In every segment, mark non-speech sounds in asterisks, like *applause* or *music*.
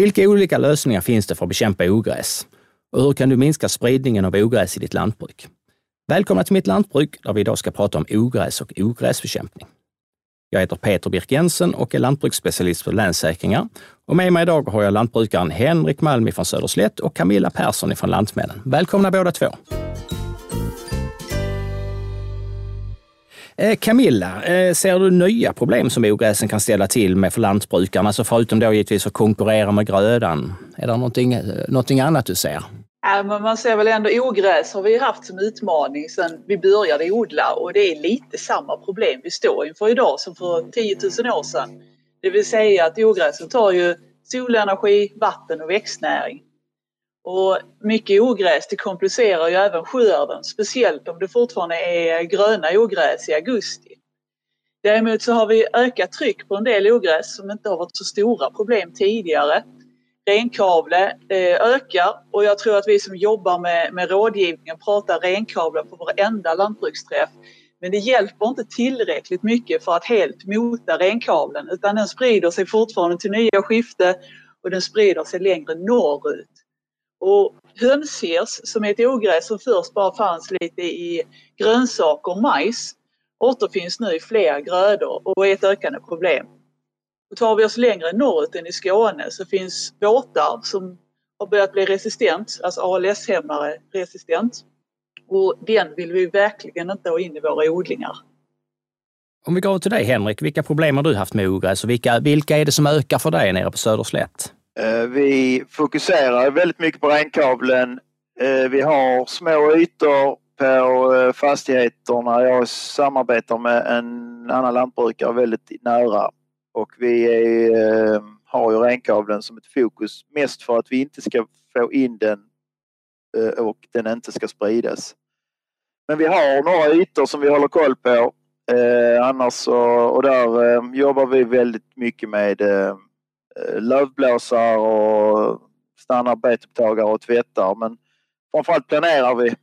Vilka olika lösningar finns det för att bekämpa ogräs? Och hur kan du minska spridningen av ogräs i ditt lantbruk? Välkomna till mitt lantbruk där vi idag ska prata om ogräs och ogräsbekämpning. Jag heter Peter Birk Jensen och är lantbruksspecialist för Länssäkringar. Och med mig idag har jag lantbrukaren Henrik Malm från Söderslätt och Camilla Persson från Lantmännen. Välkomna båda två! Eh, Camilla, eh, ser du nya problem som ogräsen kan ställa till med för lantbrukarna? Alltså förutom då givetvis att konkurrera med grödan. Är det någonting, eh, någonting annat du ser? Ja, men man ser väl ändå ogräs har vi haft som utmaning sedan vi började odla och det är lite samma problem vi står inför idag som för 10 000 år sedan. Det vill säga att ogräsen tar ju solenergi, vatten och växtnäring. Och mycket ogräs det komplicerar ju även skörden, speciellt om det fortfarande är gröna ogräs i augusti. Däremot så har vi ökat tryck på en del ogräs som inte har varit så stora problem tidigare. Renkavle eh, ökar och jag tror att vi som jobbar med, med rådgivningen pratar renkavle på varenda lantbruksträff. Men det hjälper inte tillräckligt mycket för att helt mota renkavlen utan den sprider sig fortfarande till nya skifte och den sprider sig längre norrut. Och hönsirs, som är ett ogräs som först bara fanns lite i grönsaker och majs återfinns nu i fler grödor och är ett ökande problem. Och tar vi oss längre norrut än i Skåne så finns båtar som har börjat bli resistent, alltså ALS-hämmare resistent. Och den vill vi verkligen inte ha in i våra odlingar. Om vi går till dig Henrik, vilka problem har du haft med ogräs och vilka, vilka är det som ökar för dig nere på Söderslätt? Eh, vi fokuserar väldigt mycket på renkabeln. Eh, vi har små ytor på eh, fastigheterna. Jag samarbetar med en annan lantbrukare väldigt nära och vi är, har ju renkabeln som ett fokus mest för att vi inte ska få in den och den inte ska spridas. Men vi har några ytor som vi håller koll på. annars så, och där jobbar vi väldigt mycket med Eh, Eh, lövblåsar och stannar betupptagare och tvättar. Men framförallt planerar vi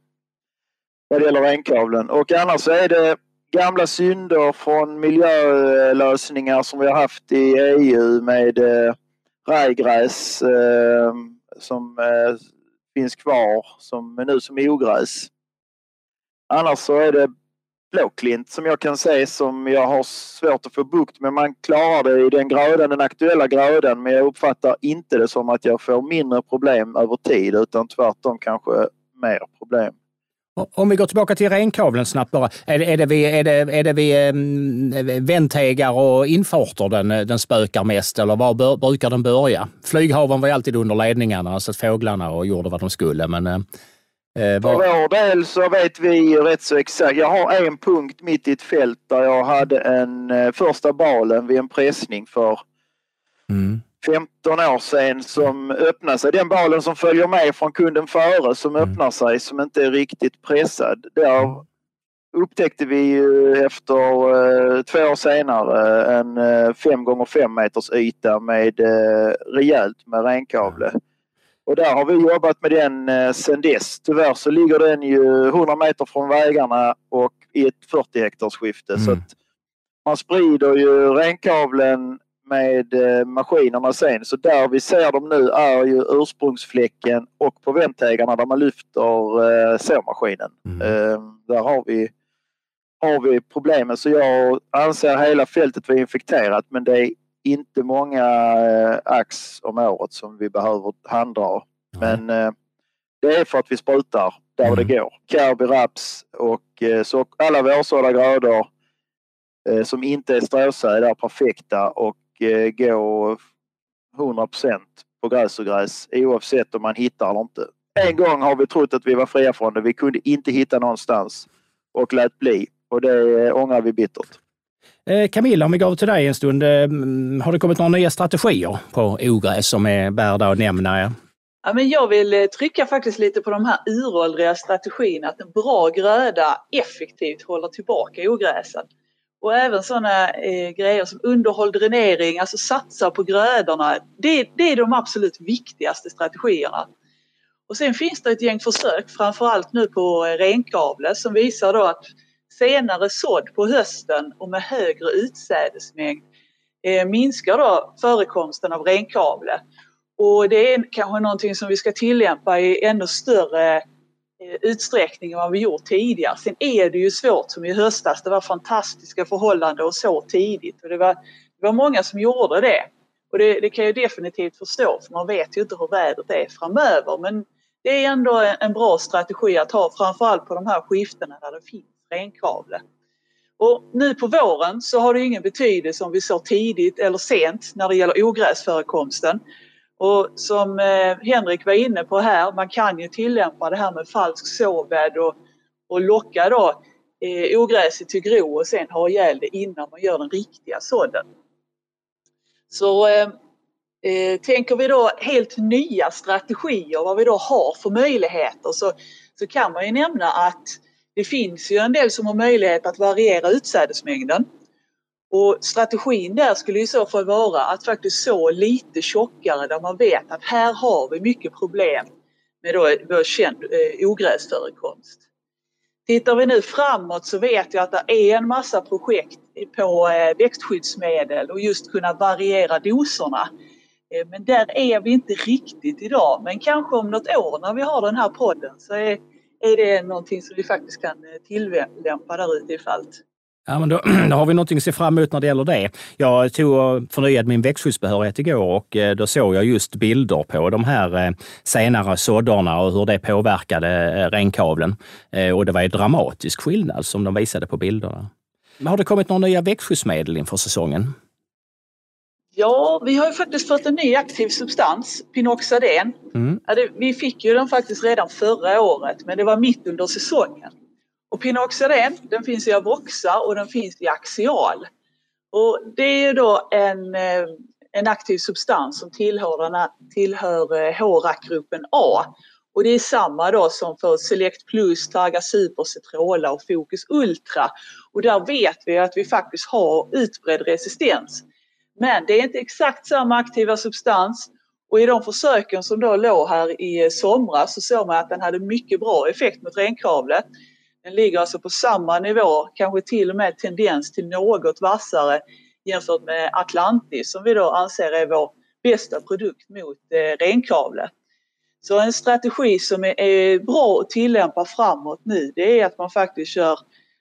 vad det gäller renkavlen. Och annars så är det gamla synder från miljölösningar som vi har haft i EU med eh, rajgräs eh, som eh, finns kvar som nu som ogräs. Annars så är det blåklint som jag kan se som jag har svårt att få bukt med. Man klarar det i den grödan, den aktuella grödan men jag uppfattar inte det som att jag får mindre problem över tid utan tvärtom kanske mer problem. Om vi går tillbaka till renkavlen snabbt bara. Är det, är det vid, är det, är det vid um, mm, vändtegar och infarter den, den spökar mest eller var bör, brukar den börja? Flyghaven var ju alltid under ledningarna så att fåglarna och gjorde vad de skulle men eh, Eh, För vår del så vet vi rätt så exakt. Jag har en punkt mitt i ett fält där jag hade en eh, första balen vid en pressning för mm. 15 år sedan som öppnar sig. Den balen som följer med från kunden före som mm. öppnar sig som inte är riktigt pressad. Där upptäckte vi efter eh, två år senare en eh, 5 gånger 5 meters yta med eh, rejält med renkavle. Och där har vi jobbat med den eh, sedan dess. Tyvärr så ligger den ju 100 meter från vägarna och i ett 40 hektars skifte. Mm. Så att man sprider ju renkavlen med eh, maskinerna sen. Så där vi ser dem nu är ju ursprungsfläcken och på vändtegarna där man lyfter eh, såmaskinen. Mm. Eh, där har vi, har vi problemen. Så jag anser hela fältet vara infekterat men det är inte många eh, ax om året som vi behöver handha. Men eh, det är för att vi sprutar där mm. det går. Karbi, raps och eh, så alla vårsådda grödor som inte är stråsäd är perfekta och går 100 på gräs och gräs oavsett om man hittar eller inte. En gång har vi trott att vi var fria från det. Vi kunde inte hitta någonstans och lät bli och det ångrar vi bittert. Eh, Camilla, om vi går till dig en stund. Eh, har det kommit några nya strategier på ogräs som är värda att nämna? Ja, men jag vill eh, trycka faktiskt lite på de här uråldriga strategierna att en bra gröda effektivt håller tillbaka ogräsen. Och även sådana eh, grejer som underhåll, dränering, alltså satsa på grödorna. Det, det är de absolut viktigaste strategierna. Och sen finns det ett gäng försök, framförallt nu på renkavle, som visar då att senare sådd på hösten och med högre utsädesmängd eh, minskar då förekomsten av renkavle. Och det är kanske någonting som vi ska tillämpa i ännu större eh, utsträckning än vad vi gjort tidigare. Sen är det ju svårt som i höstas. Det var fantastiska förhållanden och så tidigt och det var, det var många som gjorde det. Och det, det kan jag definitivt förstå för man vet ju inte hur vädret är framöver men det är ändå en bra strategi att ha framförallt på de här skiftena där det finns renkavle. Och nu på våren så har det ingen betydelse om vi sår tidigt eller sent när det gäller ogräsförekomsten. Och som eh, Henrik var inne på här, man kan ju tillämpa det här med falsk såbädd och, och locka då eh, ogräset till gro och sen ha ihjäl det innan man gör den riktiga sådden. Så eh, eh, tänker vi då helt nya strategier, vad vi då har för möjligheter, så, så kan man ju nämna att det finns ju en del som har möjlighet att variera utsädesmängden. Och strategin där skulle i så fall vara att faktiskt så lite tjockare där man vet att här har vi mycket problem med då vår känd eh, ogräsförekomst. Tittar vi nu framåt så vet jag att det är en massa projekt på eh, växtskyddsmedel och just kunna variera doserna. Eh, men där är vi inte riktigt idag. Men kanske om något år när vi har den här podden så är, är det någonting som vi faktiskt kan eh, tillämpa där ute i fält. Ja, men då, *clears throat* då, har vi någonting att se fram emot när det gäller det. Jag tog och förnyade min växtskyddsbehörighet igår och eh, då såg jag just bilder på de här eh, senare såddarna och hur det påverkade renkavlen. Och det var ju dramatisk skillnad som de visade på bilderna. Har det kommit några nya växtskyddsmedel inför säsongen? Ja, vi har ju faktiskt fått en ny aktiv substans, Pinoxaden. Mm. vi fick ju den faktiskt redan förra året, men det var mitt under säsongen. Och Pinoxaden, den finns i Avoxa och den finns i Axial. Och det är ju då en, eh, en aktiv substans som tillhör, tillhör HRAC-gruppen eh, A. Och det är samma då som för Select Plus, Targa Super, Cetrola och Focus Ultra. Och där vet vi att vi faktiskt har utbredd resistens. Men det är inte exakt samma aktiva substans och i de försöken som då låg här i eh, somras så såg man att den hade mycket bra effekt mot renkavlet. Den ligger alltså på samma nivå, kanske till och med tendens till något vassare jämfört med Atlantis som vi då anser är vår bästa produkt mot eh. Så en strategi som är bra att tillämpa framåt nu det är att man faktiskt kör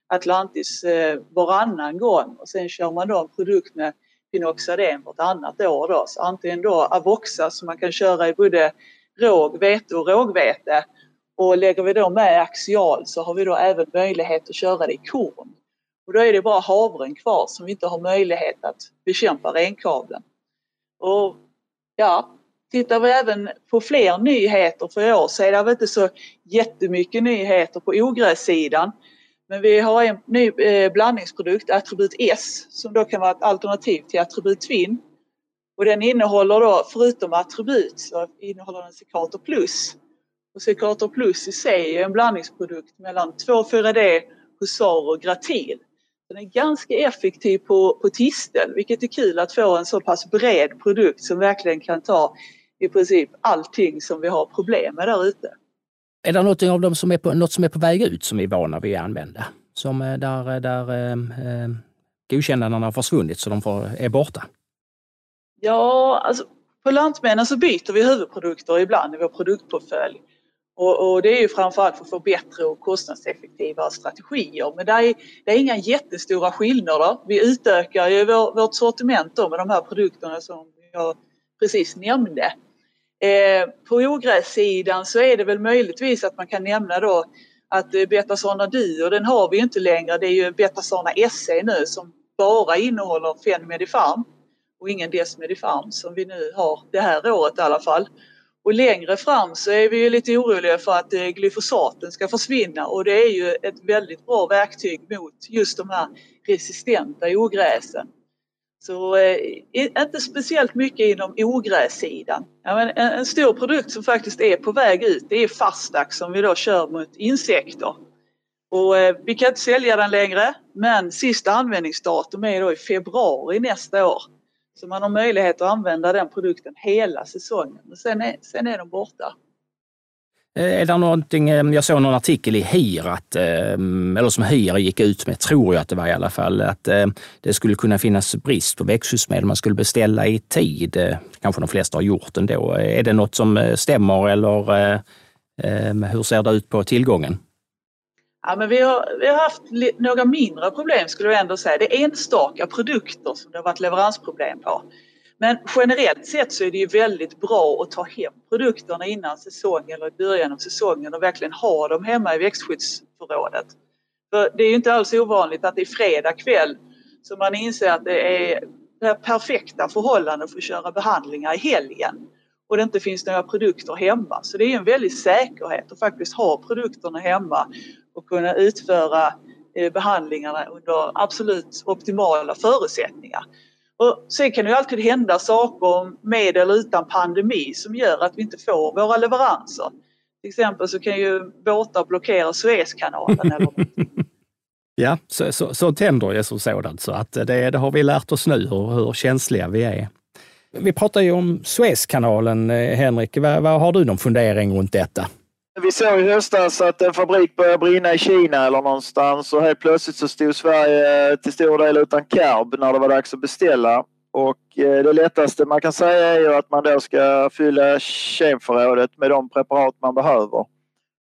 Atlantis eh, varannan gång och sen kör man då en produkt med Pinoxaden vartannat år då. Så antingen då Avoxa som man kan köra i både råg, vete och rågvete och lägger vi då med axial så har vi då även möjlighet att köra det i korn. Och då är det bara havren kvar som vi inte har möjlighet att bekämpa renkavlen. Och ja, tittar vi även på fler nyheter för i år så är det väl inte så jättemycket nyheter på ogrässidan. Men vi har en ny eh, blandningsprodukt, Attribut S, som då kan vara ett alternativ till Attribut Twin. Och den innehåller då, förutom attribut, så innehåller den Secator Plus. Och Secator Plus i sig är en blandningsprodukt mellan 2,4-D, Husar och Gratil. Den är ganska effektiv på, på tistel, vilket är kul att få en så pass bred produkt som verkligen kan ta i princip allting som vi har problem med där ute. Är det något av dem som är på, något som är på väg ut som vi är vana vid att använda? Som eh, där, eh, där eh, eh, godkännandena har försvunnit så de får, är borta? Ja, alltså på Lantmännen så byter vi huvudprodukter ibland i vår produktportfölj. Och, och, det är ju framförallt för att få bättre och kostnadseffektiva strategier. Men det är, det är inga jättestora skillnader. Vi utökar ju vår, vårt sortiment med de här produkterna som jag precis nämnde. Eh, på ogrässidan så är det väl möjligtvis att man kan nämna då att eh, Betasana Dio, den har vi inte längre. Det är ju Betasana SE nu som bara innehåller Fenmedifarm och ingen Desmedifarm som vi nu har det här året i alla fall. Och längre fram så är vi ju lite oroliga för att eh, glyfosaten ska försvinna och det är ju ett väldigt bra verktyg mot just de här resistenta ogräsen. Så eh, inte speciellt mycket inom ogrässidan. Ja, men en, en, stor produkt som faktiskt är på väg ut det är Fastax som vi då kör mot insekter. Och, eh, vi kan inte sälja den längre men sista användningsdatum är då i februari nästa år. Så man har möjlighet att använda den produkten hela säsongen. Men sen är, sen är de borta. Eh, är det någonting, eh, jag såg någon artikel i HIR, att, eh, eller som HIR gick ut med, tror jag att det var i alla fall, att det skulle kunna finnas brist på växtskyddsmedel man skulle beställa i tid. Kanske de flesta har gjort ändå. Är det något som stämmer eller hur ser det ut på tillgången? Ja, men vi, har, vi har haft några mindre problem skulle jag ändå säga. Det är enstaka produkter som det har varit leveransproblem på. Men generellt sett så är det ju väldigt bra att ta hem produkterna innan säsong eller i början av säsongen och verkligen ha dem hemma i växtskyddsförrådet. För det är ju inte alls ovanligt att det är fredag kväll som man inser att det är det perfekta förhållanden för att köra behandlingar i helgen och det inte finns några produkter hemma. Så det är en väldig säkerhet att faktiskt ha produkterna hemma och kunna utföra eh, behandlingarna under absolut optimala förutsättningar. Och sen kan det ju alltid hända saker med eller utan pandemi som gör att vi inte får våra leveranser. Till exempel så kan ju båtar blockera Suezkanalen eller *laughs* Ja, så, så, sånt händer ju som sådant. Så att det, det har vi lärt oss nu, hur, hur känsliga vi är. Vi pratar ju om Suezkanalen, eh, Henrik. Vad, vad har du någon fundering runt detta? Vi såg i höstas att en fabrik började brinna i Kina eller någonstans och helt plötsligt så stod Sverige till stor del utan karb när det var dags att beställa. Och eh, det lättaste man kan säga är ju att man då ska fylla kemförrådet med de preparat man behöver.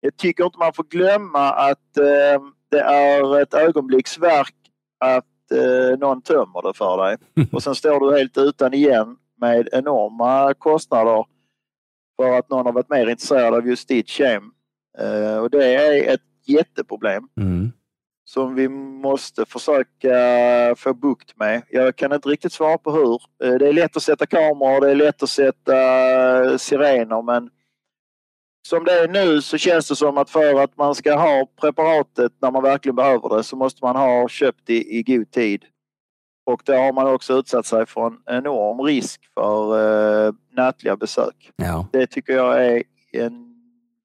Jag tycker inte man får glömma att eh, det är ett ögonblicksverk att eh, någon tömmer det för dig. *laughs* Och sen står du helt utan igen med enorma kostnader för att någon har varit mer intresserad av just ditt kem. Uh, och det är ett jätteproblem. Mm. Som vi måste försöka få bukt med. Jag kan inte riktigt svara på hur. Uh, det är lätt att sätta kameror, det är lätt att sätta uh, sirener men som det är nu så känns det som att för att man ska ha preparatet när man verkligen behöver det så måste man ha köpt i, i god tid. Och då har man också utsatt sig för en enorm risk för eh, nätliga besök. Ja. Det tycker jag är en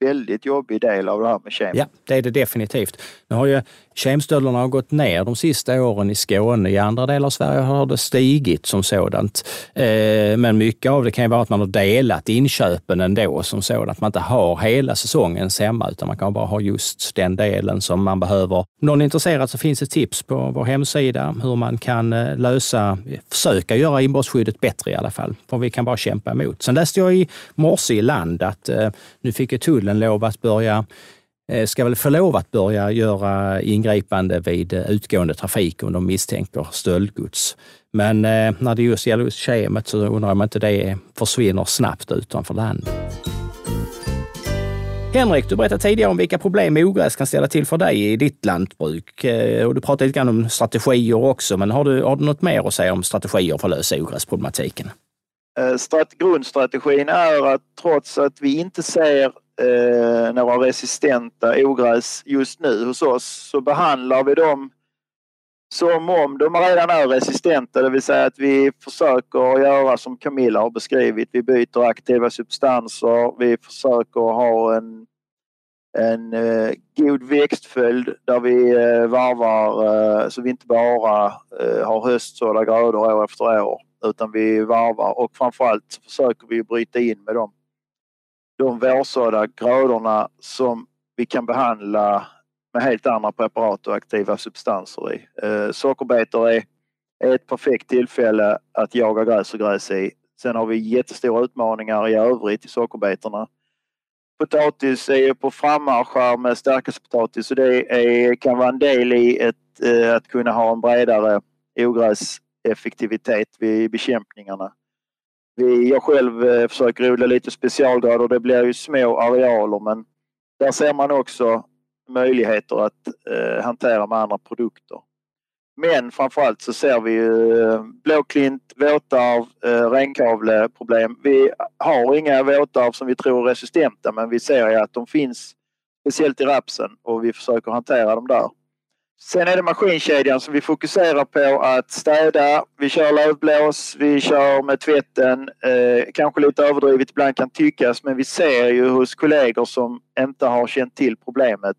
väldigt jobbig del av det här med kem. Ja, det är det definitivt. Nu har ju kemstölderna har gått ner de sista åren i Skåne. I andra delar av Sverige har det stigit som sådant. Eh, men mycket av det kan ju vara att man har delat inköpen ändå som sådant. Man inte har hela säsongen hemma utan man kan bara ha just den delen som man behöver. Om någon är intresserad så finns det tips på vår hemsida hur man kan eh, lösa, försöka göra inbrottsskyddet bättre i alla fall. För vi kan bara kämpa emot. Sen läste jag i morse i Land att eh, nu fick ju tullen lov att börja Eh, ska väl få lov att börja göra ingripande vid eh, utgående trafik om de misstänker stöldgods. Men eh, när det just gäller kemet så undrar jag om inte det försvinner snabbt utanför land. Henrik, du berättade tidigare om vilka problem ogräs kan ställa till för dig i ditt lantbruk. Och du pratade lite grann om strategier också, men har du, har du något mer att säga om strategier för att lösa ogräsproblematiken? Grundstrategin är att trots att vi inte ser eh, några resistenta ogräs just nu hos oss så behandlar vi dem som om de redan är resistenta, det vill säga att vi försöker göra som Camilla har beskrivit. Vi byter aktiva substanser, vi försöker ha en, en eh, god växtföljd där vi eh, varvar eh, så vi inte bara eh, har höstsådda grödor år efter år utan vi varvar. Och framförallt försöker vi bryta in med dem de vårsådda grödorna som vi kan behandla med helt andra preparat och aktiva substanser i. Eh, sockerbetor är, är ett perfekt tillfälle att jaga gräs och gräs i. Sen har vi jättestora utmaningar i övrigt i sockerbetorna. Potatis är ju på frammarsch här med stärkelsepotatis och det är, kan vara en del i ett, eh, att kunna ha en bredare ogräseffektivitet vid bekämpningarna. Vi, jag själv eh, försöker odla lite specialgrödor. Det blir ju små arealer men där ser man också möjligheter att eh, hantera med andra produkter. Men framförallt så ser vi eh, blåklint, våtarv, eh, renkavleproblem. Vi har inga våtarv som vi tror är resistenta men vi ser ju att de finns speciellt i rapsen och vi försöker hantera dem där. Sen är det maskinkedjan som vi fokuserar på att städa. Vi kör lövblås, vi kör med tvätten. Eh, kanske lite överdrivet ibland kan tyckas men vi ser ju hos kollegor som inte har känt till problemet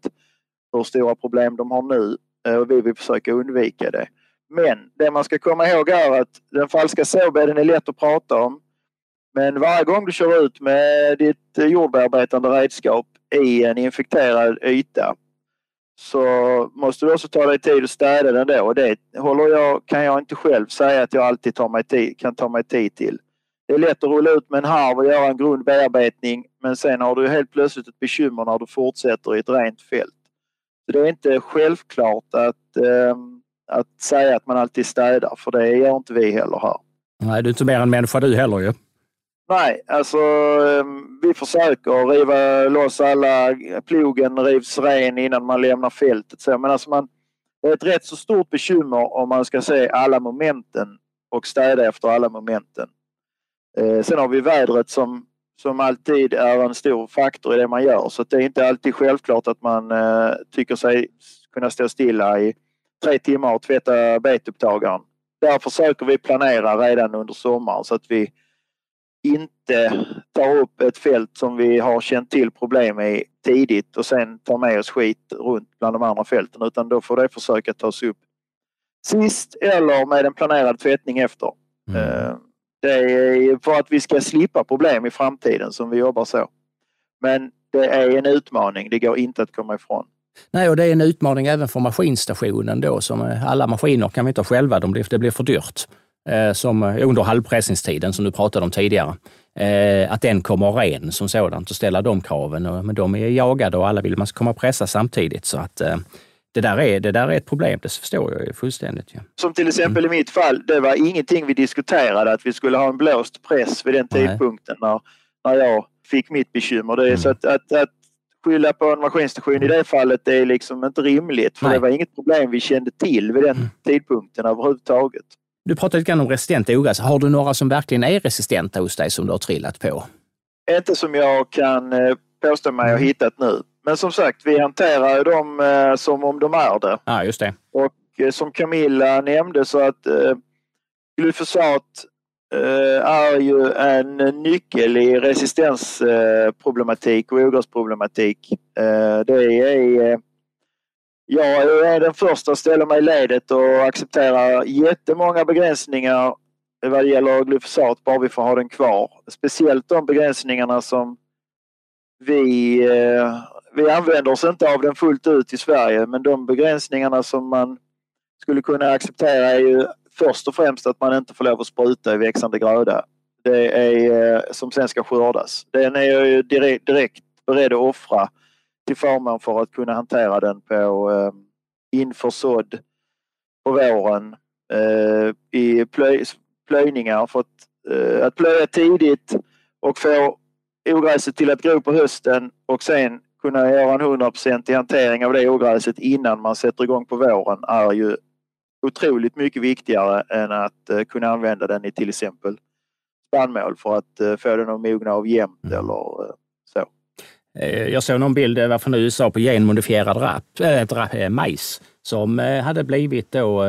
hur stora problem de har nu eh, och vi vill försöka undvika det. Men det man ska komma ihåg är att den falska såbädden är lätt att prata om. Men varje gång du kör ut med ditt jordbearbetande redskap i en infekterad yta så måste du också ta dig tid att städa den då och det håller jag, kan jag inte själv säga att jag alltid tar mig tid, kan ta mig tid till. Det är lätt att rulla ut med en harv och göra en grundbearbetning men sen har du helt plötsligt ett bekymmer när du fortsätter i ett rent fält. Så det är inte självklart att, eh, att säga att man alltid städar för det gör inte vi heller här. Nej, du är inte mer än människa du heller ju. Nej, alltså ehm, vi försöker riva loss alla, plogen rivs ren innan man lämnar fältet. Så, men alltså man, det är ett rätt så stort bekymmer om man ska se alla momenten och städa efter alla momenten. Eh, sen har vi vädret som, som alltid är en stor faktor i det man gör så det är inte alltid självklart att man eh, tycker sig kunna stå stilla i tre timmar och tvätta betupptagaren. Där försöker vi planera redan under sommaren så att vi inte tar upp ett fält som vi har känt till problem i tidigt och sen tar med oss skit runt bland de andra fälten utan då får det försöka tas upp sist eller med en planerad tvättning efter. Mm. Eh, det är för att vi ska slippa problem i framtiden som vi jobbar så. Men det är en utmaning, det går inte att komma ifrån. Nej, och det är en utmaning även för maskinstationen då. Som alla maskiner kan vi inte ha själva, det blir för dyrt. Eh, som eh, under halvpressningstiden som du pratade om tidigare. att den kommer ren som sådant och ställa de kraven. Men de är jagade och alla vill man ska komma och pressa samtidigt. Så att det där, är, det där är ett problem, det förstår jag ju fullständigt. Ja. Som till exempel mm. i mitt fall, det var ingenting vi diskuterade att vi skulle ha en blåst press vid den tidpunkten när, när jag fick mitt bekymmer. Det är mm. så att, att, att skylla på en maskinstation i det fallet det är liksom inte rimligt för Nej. det var inget problem vi kände till vid den mm. tidpunkten överhuvudtaget. Du pratade lite grann om resistent ogräs. Har du några som verkligen är resistenta hos dig som du har trillat på? Inte som jag kan eh, påstå mig ha mm. hittat nu. Men som sagt, vi hanterar dem eh, som om de är det. Ja, just det. Och eh, som Camilla nämnde så att glyfosat är ju en nyckel i resistensproblematik och ogräsproblematik. Det är jag är den första att ställa mig i ledet och acceptera jättemånga begränsningar vad det gäller glyfosat, bara vi får ha den kvar. Speciellt de begränsningarna som vi, eh, vi använder oss inte av den fullt ut i Sverige, men de begränsningarna som man skulle kunna acceptera är ju först och främst att man inte får lov att spruta i växande gröda. Det är eh, som sen ska skördas. Den är jag ju direkt, direkt beredd att offra till förmån för att kunna hantera den på eh, införsådd på våren eh, i plöj, plöjningar. För att, eh, att plöja tidigt och få ogräset till att gro på hösten och sen kunna göra en 100% hantering av det ogräset innan man sätter igång på våren är ju otroligt mycket viktigare än att uh, kunna använda den i till exempel spannmål för att få den att mogna av jämnt mm. eller. Eh, Eh, jag såg någon bild eh, var från USA på genmodifierad rap, äh, eh, majs som hade blivit då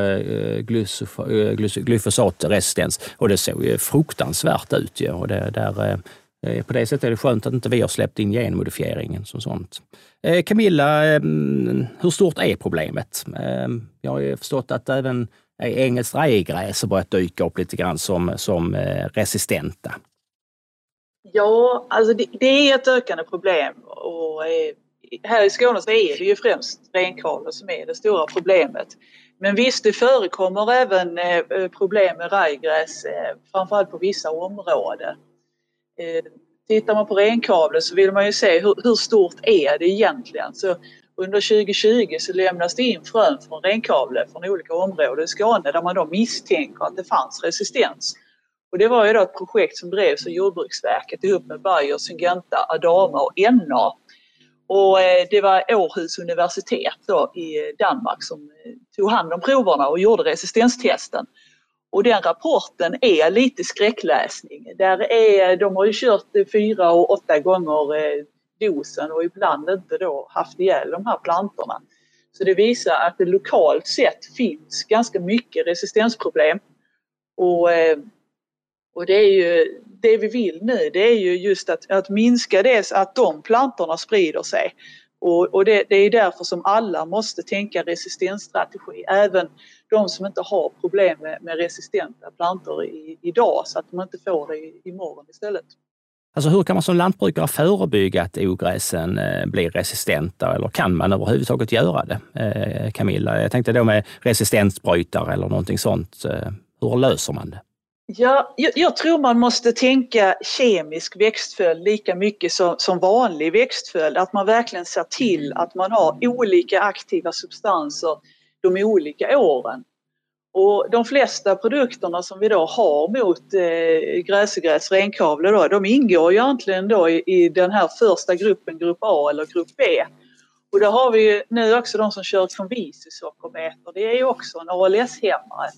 glyfosatresistens och det såg ju fruktansvärt ut. Ja. Och det, där, på det sättet är det skönt att inte vi har släppt in genmodifieringen som sånt. Camilla, hur stort är problemet? Jag har förstått att även engelskt rägräs har börjat dyka upp lite grann som, som resistenta. Ja, alltså det, det, är ett ökande problem och eh, här i Skåne så är det ju främst renkvalor som är det stora problemet. Men visst, det förekommer även eh, problem med rajgräs, eh, framförallt på vissa områden. Eh, tittar man på renkavle så vill man ju se hur, hur, stort är det egentligen. Så under 2020 så lämnas det in frön från renkavle från olika områden i Skåne där man då misstänker att det fanns resistens. Och det var ju då ett projekt som drevs av Jordbruksverket ihop med Bayer, Syngenta, Adama och NA. Och eh, det var Århus universitet då i Danmark som eh, tog hand om proverna och gjorde resistenstesten. Och den rapporten är lite skräckläsning. Där är, de har ju kört fyra och åtta gånger eh, dosen och ibland inte då haft ihjäl de här plantorna. Så det visar att det lokalt sett finns ganska mycket resistensproblem. Och och det är ju det vi vill nu, det är ju just att, att minska det, att de plantorna sprider sig. Och, och det, det, är därför som alla måste tänka resistensstrategi, även de som inte har problem med, med resistenta plantor i, idag så att de inte får det imorgon istället. Alltså hur kan man som lantbrukare förebygga att ogräsen eh, blir resistenta eller kan man överhuvudtaget göra det? Eh, Camilla, jag tänkte då med resistensbrytare eller någonting sånt. Eh, hur löser man det? Ja, jag, jag, tror man måste tänka kemisk växtföljd lika mycket som, som vanlig växtföljd. Att man verkligen ser till att man har olika aktiva substanser de olika åren. Och de flesta produkterna som vi då har mot eh, gräsegräs, renkavle, då, de ingår ju egentligen då i, i, den här första gruppen, grupp A eller grupp B. Och där har vi nu också de som kör konvisisockerbetor. Det är ju också en ALS-hämmare.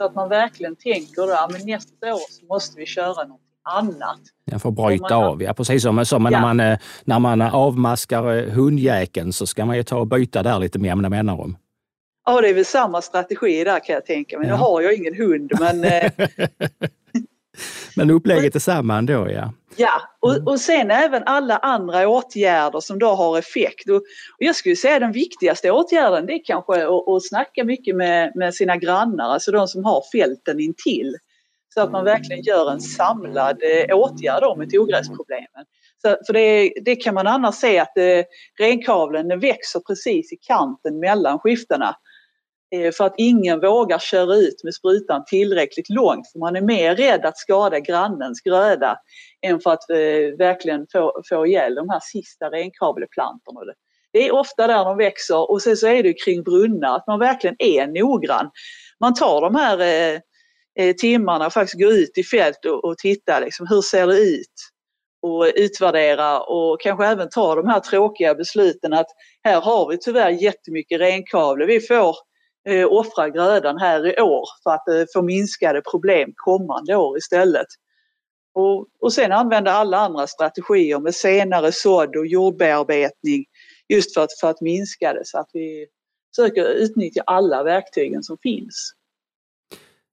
Så att man verkligen tänker då, men nästa år så måste vi köra något annat. Jag får bryta man, av, ja. Precis som, som ja. när, man, eh, när man avmaskar eh, hundjäkeln så ska man ju ta och byta där lite med jämna mellanrum. Ja, det är väl samma strategi där kan jag tänka mig. Ja. Nu har jag ingen hund men... *laughs* Men upplägget är samma ändå ja. Ja, och, mm. och sen även alla andra åtgärder som då har effekt. Och, och jag skulle säga den viktigaste åtgärden det är kanske att, att snacka mycket med, med sina grannar, alltså de som har fälten intill. Så att man verkligen gör en samlad eh, åtgärd mot ogräsproblemen. Så, för det, det, kan man annars se att eh, renkavlen växer precis i kanten mellan skiftena. Eh, för att ingen vågar köra ut med sprutan tillräckligt långt för man är mer rädd att skada grannens gröda än för att eh, verkligen få, få ihjäl de här sista renkavleplantorna. Det är ofta där de växer och sen så är det kring brunnar att man verkligen är noggrann. Man tar de här eh, eh, timmarna och faktiskt går ut i fält och, och tittar liksom, hur ser det ut? och utvärdera och kanske även ta de här tråkiga besluten att här har vi tyvärr jättemycket renkavle. Vi får eh, offra grödan här i år för att eh, få minskade problem kommande år istället. Och, och sen använda alla andra strategier med senare sådd och jordbearbetning just för att, för att minska det så att vi försöker utnyttja alla verktygen som finns.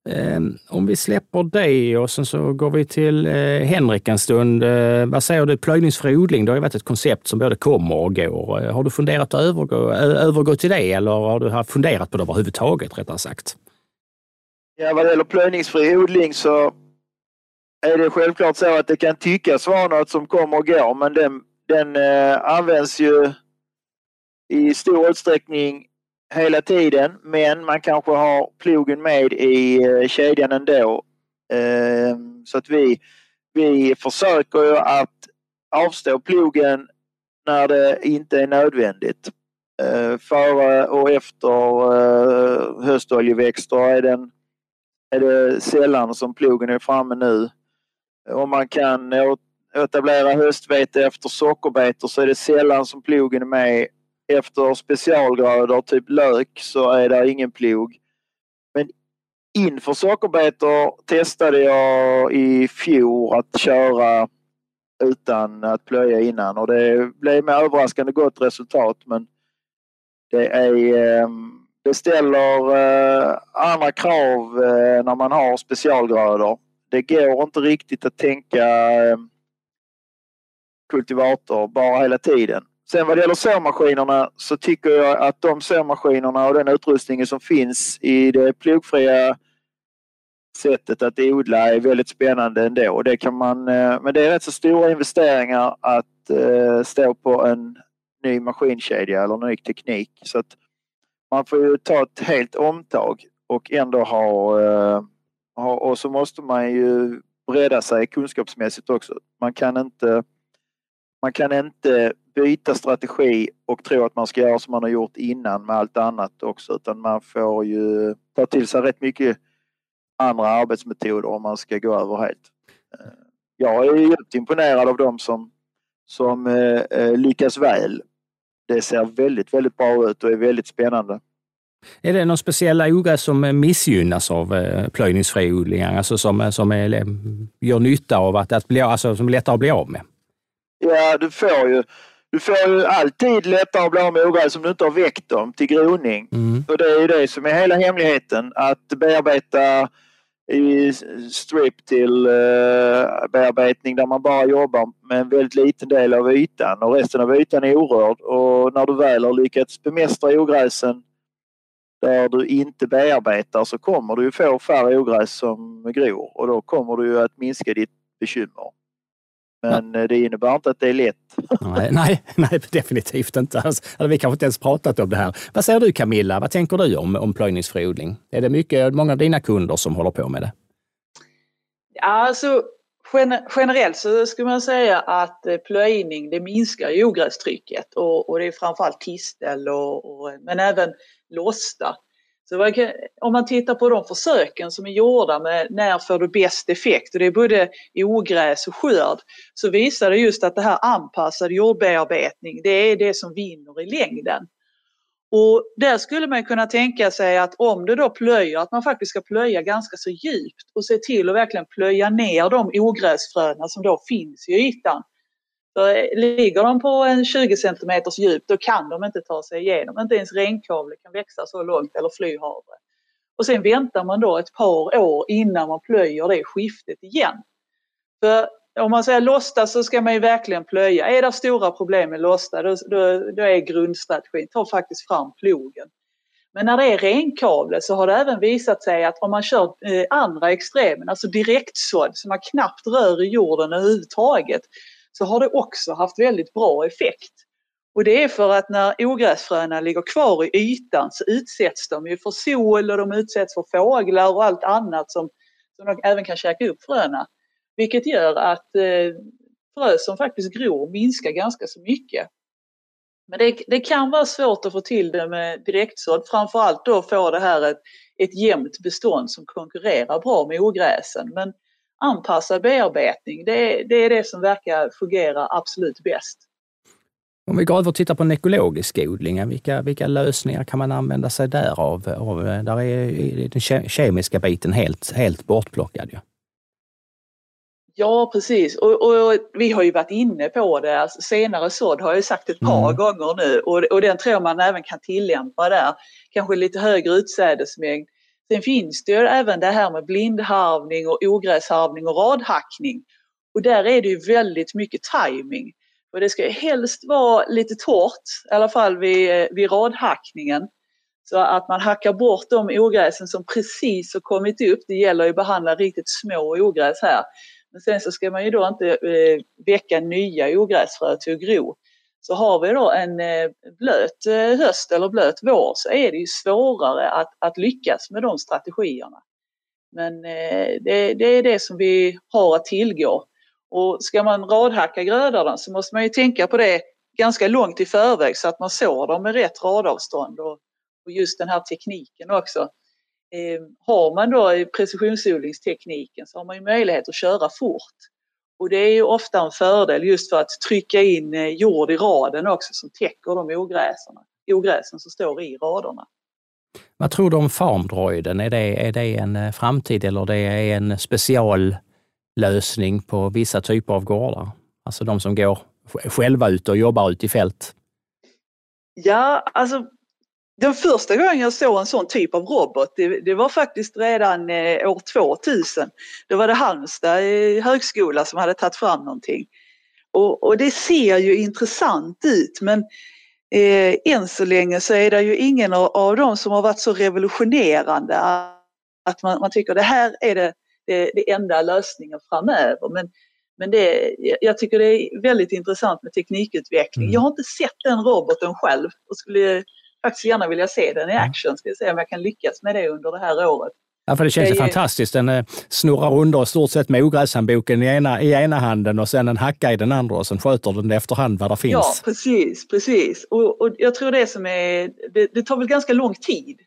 Ehm, om vi släpper det och sen så går vi till eh, Henrik en stund. Eh, vad säger du, plöjningsfri odling, det har ju varit ett koncept som både kommer och går. Eh, har du funderat att övergå, övergå till det eller har du funderat på det överhuvudtaget rättare sagt? Ja, vad det gäller plöjningsfri odling så är det självklart så att det kan tyckas vara något som kommer och går men den, den används ju i stor utsträckning hela tiden men man kanske har plogen med i eh, kedjan ändå. Ehm, så att vi, vi försöker ju att avstå plogen när det inte är nödvändigt. Eh, före och efter eh, höstoljeväxter är, den, är det sällan som plogen är framme nu. Om man kan etablera höstvete efter sockerbetor så är det sällan som plogen är med. Efter specialgrödor, typ lök, så är det ingen plog. Men inför sockerbetor testade jag i fjol att köra utan att plöja innan och det blev med överraskande gott resultat men det är ehm, det ställer eh, andra krav eh, när man har specialgrödor det går inte riktigt att tänka ehm, kultivator bara hela tiden. Sen vad det gäller såmaskinerna så tycker jag att de såmaskinerna och den utrustningen som finns i det plogfria sättet att odla är väldigt spännande ändå. Det kan man, eh, men det är rätt så stora investeringar att eh, stå på en ny maskinkedja eller ny teknik. Så att man får ju ta ett helt omtag och ändå ha eh, och så måste man ju bredda sig kunskapsmässigt också. Man kan inte, man kan inte byta strategi och tro att man ska göra som man har gjort innan med allt annat också utan man får ju ta till sig rätt mycket andra arbetsmetoder om man ska gå över helt. Eh, jag är djupt imponerad av dem som, som eh, eh, lyckas väl. Det ser väldigt, väldigt bra ut och är väldigt spännande. Är det någon speciella ogräs som missgynnas av eh, plöjningsfri odlingar, alltså som, eh, som är, gör nytta av att, att bli, alltså som är lättare att bli av med? Ja, du får ju, du får ju alltid lättare att bli av med ogräs om du inte har väckt dem till groning. Mm. Och det är ju det som är hela hemligheten, att bearbeta i strip till uh, bearbetning där man bara jobbar med en väldigt liten del av ytan och resten av ytan är orörd. Och när du väl har lyckats bemästra ogräsen där du inte bearbetar så kommer du få färre ogräs som gror och då kommer du att minska ditt bekymmer. Men ja. det innebär inte att det är lätt. *laughs* Nej, nej, nej definitivt inte. Alltså, vi kanske inte ens pratat om det här. Vad säger du Camilla? Vad tänker du om, om plöjningsfri odling? Är det mycket, många av dina kunder som håller på med det? Ja, alltså generellt så skulle man säga att eh, plöjning det minskar ogrästrycket och, och det är framförallt tistel och, och, men även losta. Så om man tittar på de försöken som är gjorda med när får du bäst effekt och det är både ogräs och skörd så visar det just att det här anpassad jordbearbetning det är det som vinner i längden. Och där skulle man kunna tänka sig att om du då plöjer, att man faktiskt ska plöja ganska så djupt och se till att verkligen plöja ner de ogräsfröna som då finns i ytan. För eh, ligger de på en 20 cm djup då kan de inte ta sig igenom. Inte ens renkavle kan växa så långt eller flyhavre. Och sen väntar man då ett par år innan man plöjer det skiftet igen. För om man säger losta så ska man ju verkligen plöja. Är det stora problem med losta då, då, då är grundstrategin, ta faktiskt fram plogen. Men när det är renkavle så har det även visat sig att om man kör eh, andra extremen, alltså direktsådd så man knappt rör i jorden överhuvudtaget, så har det också haft väldigt bra effekt. Och det är för att när ogräsfröna ligger kvar i ytan så utsätts de ju för sol och de utsätts för fåglar och allt annat som, som de även kan käka upp fröna. Vilket gör att eh, frö som faktiskt gror minskar ganska så mycket. Men det, det, kan vara svårt att få till det med direktsådd, framförallt då få det här ett, ett jämnt bestånd som konkurrerar bra med ogräsen. Men anpassad bearbetning, det, det är det som verkar fungera absolut bäst. Om vi går över och tittar på den ekologiska odlingen, vilka, vilka lösningar kan man använda sig där av? av där är den kemiska biten helt, helt bortplockad. Ja. Ja, precis. Och, och, vi har ju varit inne på det. Alltså, senare sådd har jag sagt ett par mm. gånger nu och, och den tror man även kan tillämpa där. Kanske lite högre utsädesmängd. Sen finns det ju även det här med blindharvning och ogräsharvning och radhackning. Och där är det ju väldigt mycket timing. Och det ska ju helst vara lite torrt, i alla fall vid, vid radhackningen. Så att man hackar bort de ogräsen som precis har kommit upp. Det gäller ju att behandla riktigt små ogräs här. Men sen så ska man ju då inte eh, väcka nya ogräsfrö till att gro. Så har vi då en eh, blöt eh, höst eller blöt vår så är det ju svårare att, att lyckas med de strategierna. Men eh, det, det är det som vi har att tillgå. Och ska man radhacka grödorna så måste man ju tänka på det ganska långt i förväg så att man sår dem med rätt radavstånd och, och just den här tekniken också. Har man då precisionsodlingstekniken så har man ju möjlighet att köra fort. Och det är ju ofta en fördel just för att trycka in eh, jord i raden också som täcker de ogräsen, ogräsen som står i raderna. Vad tror du om farmdroiden? Är det, är det en eh, framtid eller det är en speciallösning på vissa typer av gårdar? Alltså de som går själva ut och jobbar ute i fält? Ja, alltså den första gången jag såg en sån typ av robot, det, det var faktiskt redan eh, år 2000. Då var det Halmstad eh, högskola som hade tagit fram någonting. Och, och det ser ju intressant ut men eh, än så länge så är det ju ingen av, av dem som har varit så revolutionerande att man, man tycker det här är det, det, det enda lösningen framöver. Men, men det, jag tycker det är väldigt intressant med teknikutveckling. Mm. Jag har inte sett den roboten själv och skulle faktiskt gärna vilja se den i mm. action. Ska se om jag kan lyckas med det under det här året. Ja, för det känns det ju fantastiskt. Den eh, snurrar under i stort sett med ogräshandboken i ena, i ena handen och sen en hacka i den andra och sen sköter den efterhand vad det finns. Ja, precis. precis. Och, och jag tror det som är, det, det, tar väl ganska lång tid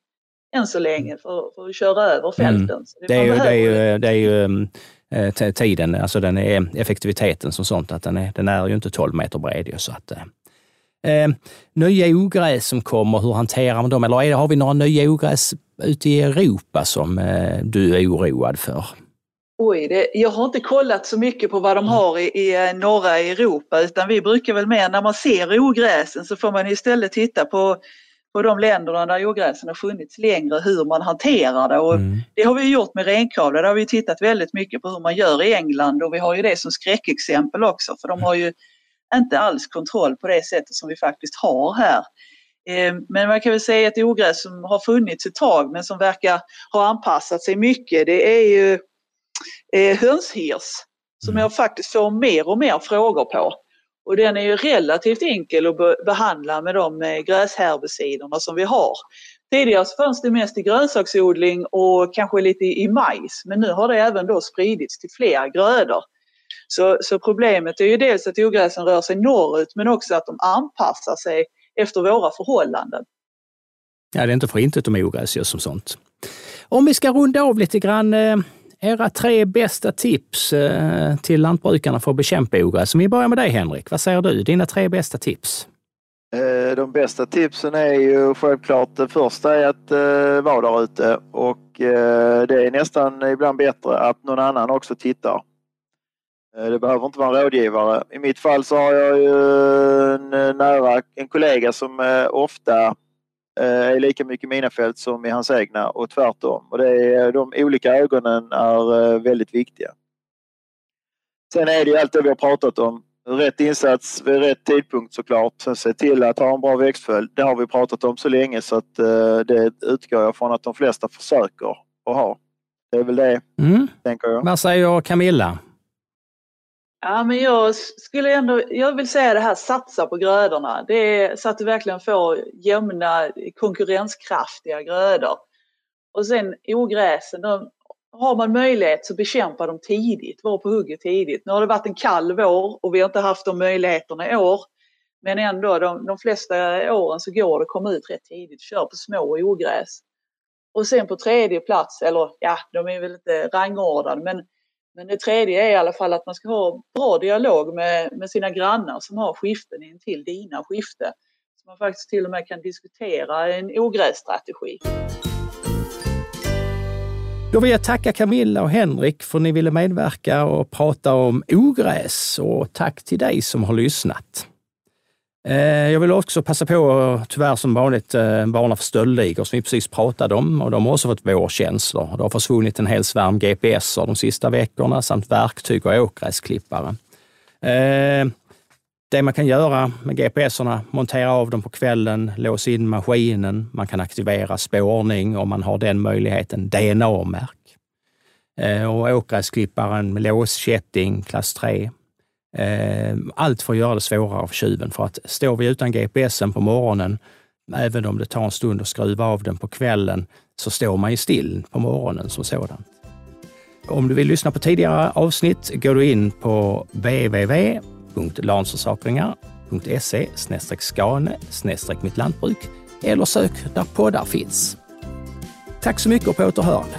än så länge för, för att köra över fälten. Mm. Det, är ju, det, är ju, det är ju mm, eh, tiden, alltså den är effektiviteten som sånt, att den är, den är ju inte 12 meter bred. Så att, eh, Eh, nya ogräs som kommer, hur hanterar man dem? Eller är, har vi några nya ogräs ute i Europa som eh, du är oroad för? Oj, det, jag har inte kollat så mycket på vad de har i, i eh, norra Europa utan vi brukar väl mer när man ser ogräsen så får man istället titta på, på de länderna där ogräsen har funnits längre, hur man hanterar det. Och mm. Det har vi gjort med renkavlar, där har vi tittat väldigt mycket på hur man gör i England och vi har ju det som skräckexempel också för de har ju inte alls kontroll på det sättet som vi faktiskt har här. Eh, men man kan väl säga att ogräs som har funnits ett tag men som verkar ha anpassat sig mycket det är ju eh, hönshirs som mm. jag faktiskt får mer och mer frågor på. Och den är ju relativt enkel att behandla med de eh, gräsherbiciderna som vi har. Tidigare så fanns det mest i grönsaksodling och kanske lite i majs men nu har det även då spridits till fler grödor. Så, så problemet är ju dels att ogräsen rör sig norrut men också att de anpassar sig efter våra förhållanden. Ja, det är inte för inte de ogräs gör som sånt. Om vi ska runda av lite grann, eh, era tre bästa tips eh, till lantbrukarna för att bekämpa ogräs. Om vi börjar med dig Henrik, vad säger du? Dina tre bästa tips? Eh, de bästa tipsen är ju självklart det första är att vara där ute och det är nästan ibland bättre att någon annan också tittar. Det behöver inte vara en rådgivare. I mitt fall så har jag ju en nära en kollega som ofta Eh, är lika mycket mina fält som i hans egna och tvärtom. Och det är, de olika ögonen är eh, väldigt viktiga. Sen är det ju allt det vi har pratat om. Rätt insats vid rätt tidpunkt såklart. Sen se till att ha en bra växtföljd. Det har vi pratat om så länge så att eh, det utgår jag från att de flesta försöker att ha. Det är väl det, mm. tänker jag. Vad säger Camilla? Ja, men jag skulle ändå, jag vill säga det här, satsa på grödorna. Det är så att du verkligen får jämna, konkurrenskraftiga grödor. Och sen ogräsen, de, har man möjlighet så bekämpa dem tidigt, var på hugget tidigt. Nu har det varit en kall vår och vi har inte haft de möjligheterna i år. Men ändå, de, de flesta åren så går det att komma ut rätt tidigt, kör på små ogräs. Och sen på tredje plats, eller ja, de är väl inte rangordnade, men men det tredje är i alla fall att man ska ha bra dialog med, med sina grannar som har skiften intill dina skifte. Så man faktiskt till och med kan diskutera en ogrässtrategi. Då vill jag tacka Camilla och Henrik för att ni ville medverka och prata om ogräs och tack till dig som har lyssnat. Eh, jag vill också passa på, tyvärr som vanligt, eh, varna för stöldligor som vi precis pratade om. Och de har också fått vårkänslor. Det har försvunnit en hel svärm GPS de sista veckorna samt verktyg och åkgräsklippare. Eh, det man kan göra med GPSerna, montera av dem på kvällen, låsa in maskinen, man kan aktivera spårning om man har den möjligheten, DNA-märk. Och åkgräsklipparen med låskätting klass 3 Eh, allt för att göra det svårare för tjuven. För att står vi utan GPSen på morgonen, även om det tar en stund att skruva av den på kvällen, så står man ju still på morgonen som sådant. Om du vill lyssna på tidigare avsnitt går du in på www.lansorsakringar.se skane mittlantbruk eller sök där poddar finns. Tack så mycket och på återhörande.